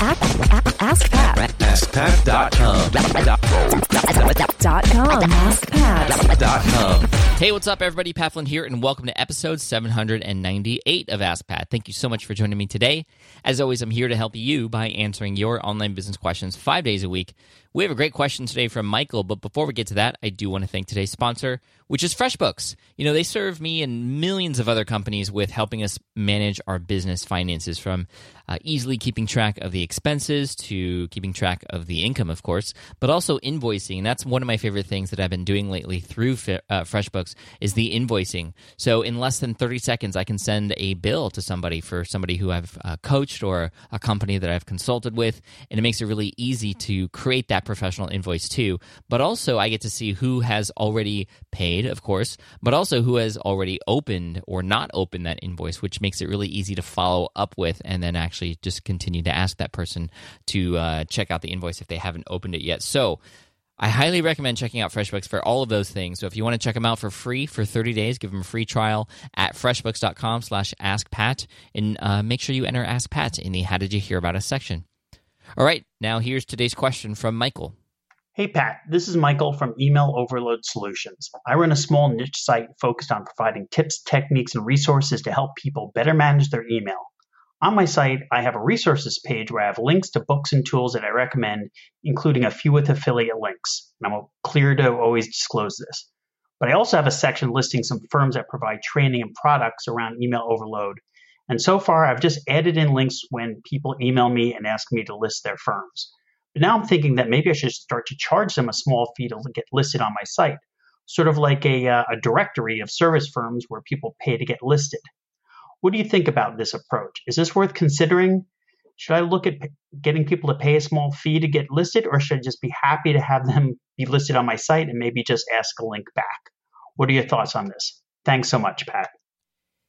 Ask ask Pat. AskPat.com. Dot com. AskPat. Hey, what's up, everybody? Pat Flynn here, and welcome to episode 798 of Ask Pat. Thank you so much for joining me today. As always, I'm here to help you by answering your online business questions five days a week. We have a great question today from Michael, but before we get to that, I do want to thank today's sponsor, which is FreshBooks. You know, they serve me and millions of other companies with helping us manage our business finances from uh, easily keeping track of the expenses to keeping track of the income, of course, but also invoicing. And that's one of my favorite things that I've been doing lately through uh, FreshBooks is the invoicing. So in less than 30 seconds, I can send a bill to somebody for somebody who I've uh, coached or a company that I've consulted with, and it makes it really easy to create that professional invoice too. But also, I get to see who has already paid, of course, but also who has already opened or not opened that invoice, which makes it really easy to follow up with and then actually just continue to ask that person to uh, check out the invoice if they haven't opened it yet. So, I highly recommend checking out FreshBooks for all of those things. So if you want to check them out for free for 30 days, give them a free trial at freshbooks.com slash askpat and uh, make sure you enter Ask Pat in the How Did You Hear About Us section. All right, now here's today's question from Michael. Hey Pat, this is Michael from Email Overload Solutions. I run a small niche site focused on providing tips, techniques, and resources to help people better manage their email. On my site, I have a resources page where I have links to books and tools that I recommend, including a few with affiliate links. And I'm clear to always disclose this. But I also have a section listing some firms that provide training and products around email overload. And so far, I've just added in links when people email me and ask me to list their firms. But now I'm thinking that maybe I should start to charge them a small fee to get listed on my site, sort of like a, uh, a directory of service firms where people pay to get listed. What do you think about this approach? Is this worth considering? Should I look at getting people to pay a small fee to get listed, or should I just be happy to have them be listed on my site and maybe just ask a link back? What are your thoughts on this? Thanks so much, Pat.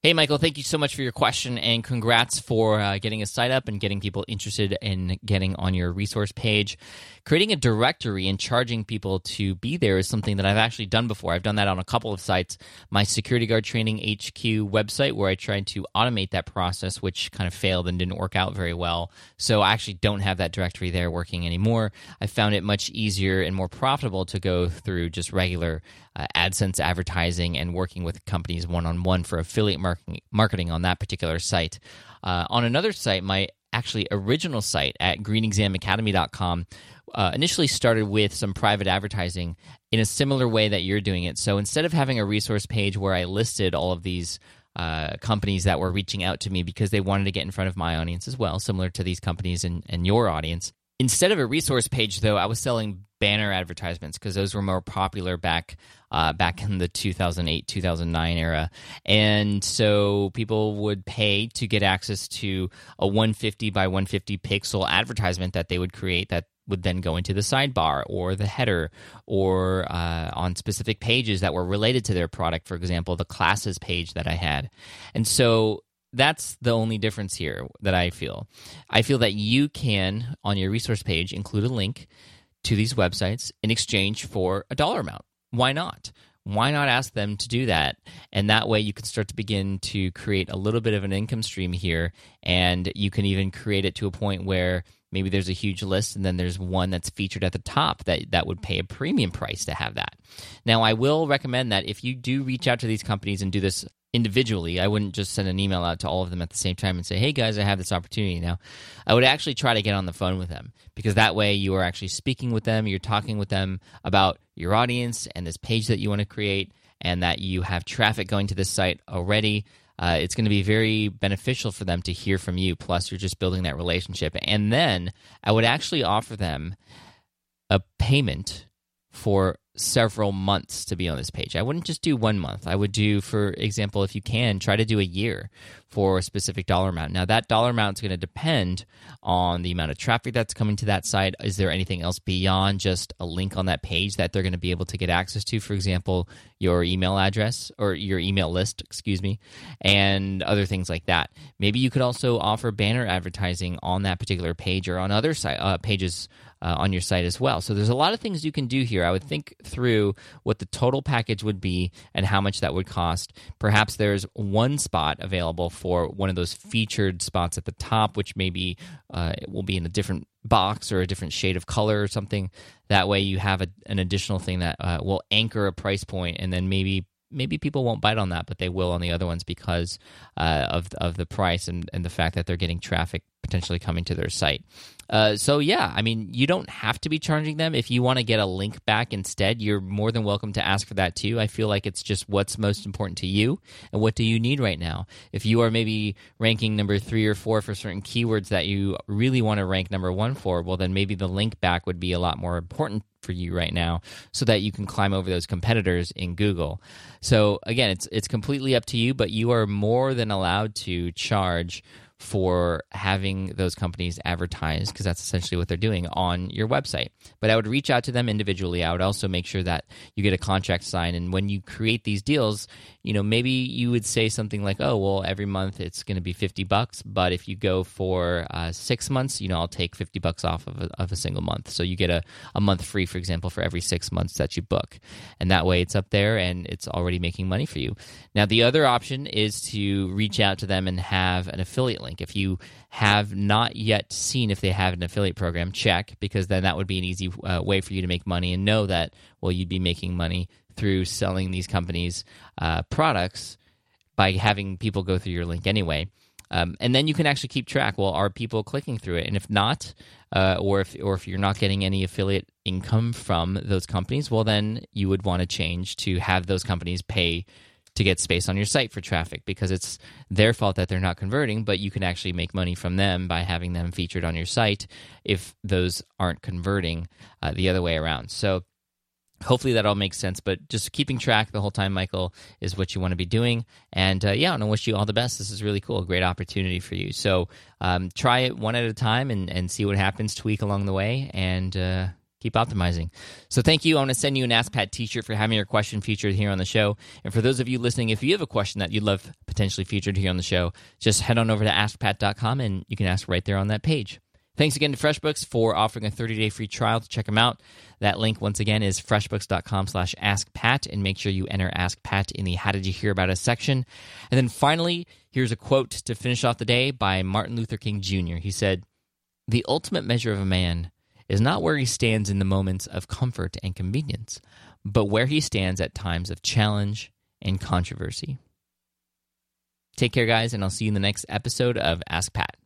Hey, Michael, thank you so much for your question and congrats for uh, getting a site up and getting people interested in getting on your resource page. Creating a directory and charging people to be there is something that I've actually done before. I've done that on a couple of sites. My Security Guard Training HQ website, where I tried to automate that process, which kind of failed and didn't work out very well. So I actually don't have that directory there working anymore. I found it much easier and more profitable to go through just regular uh, AdSense advertising and working with companies one on one for affiliate marketing, marketing on that particular site. Uh, on another site, my actually original site at greenexamacademy.com uh, initially started with some private advertising in a similar way that you're doing it. So instead of having a resource page where I listed all of these uh, companies that were reaching out to me because they wanted to get in front of my audience as well, similar to these companies and, and your audience, Instead of a resource page, though, I was selling banner advertisements because those were more popular back uh, back in the 2008 2009 era, and so people would pay to get access to a 150 by 150 pixel advertisement that they would create that would then go into the sidebar or the header or uh, on specific pages that were related to their product. For example, the classes page that I had, and so that's the only difference here that I feel. I feel that you can, on your resource page, include a link to these websites in exchange for a dollar amount. Why not? Why not ask them to do that? And that way you can start to begin to create a little bit of an income stream here. And you can even create it to a point where maybe there's a huge list and then there's one that's featured at the top that, that would pay a premium price to have that. Now, I will recommend that if you do reach out to these companies and do this individually. I wouldn't just send an email out to all of them at the same time and say, "Hey guys, I have this opportunity now." I would actually try to get on the phone with them because that way you are actually speaking with them, you're talking with them about your audience and this page that you want to create and that you have traffic going to this site already. Uh, it's going to be very beneficial for them to hear from you. Plus, you're just building that relationship. And then I would actually offer them a payment for several months to be on this page. I wouldn't just do one month. I would do, for example, if you can, try to do a year for a specific dollar amount. Now, that dollar amount is going to depend on the amount of traffic that's coming to that site. Is there anything else beyond just a link on that page that they're going to be able to get access to? For example, your email address or your email list, excuse me, and other things like that. Maybe you could also offer banner advertising on that particular page or on other site, uh, pages uh, on your site as well. So there's a lot of things you can do here. I would think through what the total package would be and how much that would cost. Perhaps there's one spot available for one of those featured spots at the top, which maybe uh, will be in a different box or a different shade of color or something. That way, you have a, an additional thing that uh, will anchor a price point, and then maybe maybe people won't bite on that, but they will on the other ones because uh, of of the price and, and the fact that they're getting traffic potentially coming to their site. Uh, so yeah, I mean, you don't have to be charging them. If you want to get a link back instead, you're more than welcome to ask for that too. I feel like it's just what's most important to you and what do you need right now. If you are maybe ranking number three or four for certain keywords that you really want to rank number one for, well, then maybe the link back would be a lot more important for you right now so that you can climb over those competitors in Google. So again, it's it's completely up to you, but you are more than allowed to charge for having those companies advertise because that's essentially what they're doing on your website. But I would reach out to them individually. I would also make sure that you get a contract signed and when you create these deals, you know, maybe you would say something like, "Oh, well, every month it's going to be 50 bucks, but if you go for uh, 6 months, you know, I'll take 50 bucks off of a, of a single month." So you get a, a month free, for example, for every 6 months that you book. And that way it's up there and it's already making money for you. Now, the other option is to reach out to them and have an affiliate link link. If you have not yet seen if they have an affiliate program, check because then that would be an easy uh, way for you to make money and know that well you'd be making money through selling these companies uh, products by having people go through your link anyway. Um, and then you can actually keep track. Well, are people clicking through it? And if not, uh, or if or if you're not getting any affiliate income from those companies, well, then you would want to change to have those companies pay to get space on your site for traffic because it's their fault that they're not converting, but you can actually make money from them by having them featured on your site if those aren't converting uh, the other way around. So hopefully that all makes sense but just keeping track the whole time michael is what you want to be doing. And uh, yeah and i wish you all the best. This is really cool. Great opportunity for you. So um, try it one at a time and, and see what happens tweak along the way and uh, keep optimizing. So thank you. I want to send you an Ask Pat t-shirt for having your question featured here on the show. And for those of you listening, if you have a question that you'd love potentially featured here on the show, just head on over to askpat.com and you can ask right there on that page. Thanks again to FreshBooks for offering a 30-day free trial to check them out. That link, once again, is freshbooks.com slash askpat, and make sure you enter Ask Pat in the How Did You Hear About Us section. And then finally, here's a quote to finish off the day by Martin Luther King Jr. He said, The ultimate measure of a man is not where he stands in the moments of comfort and convenience, but where he stands at times of challenge and controversy. Take care, guys, and I'll see you in the next episode of Ask Pat.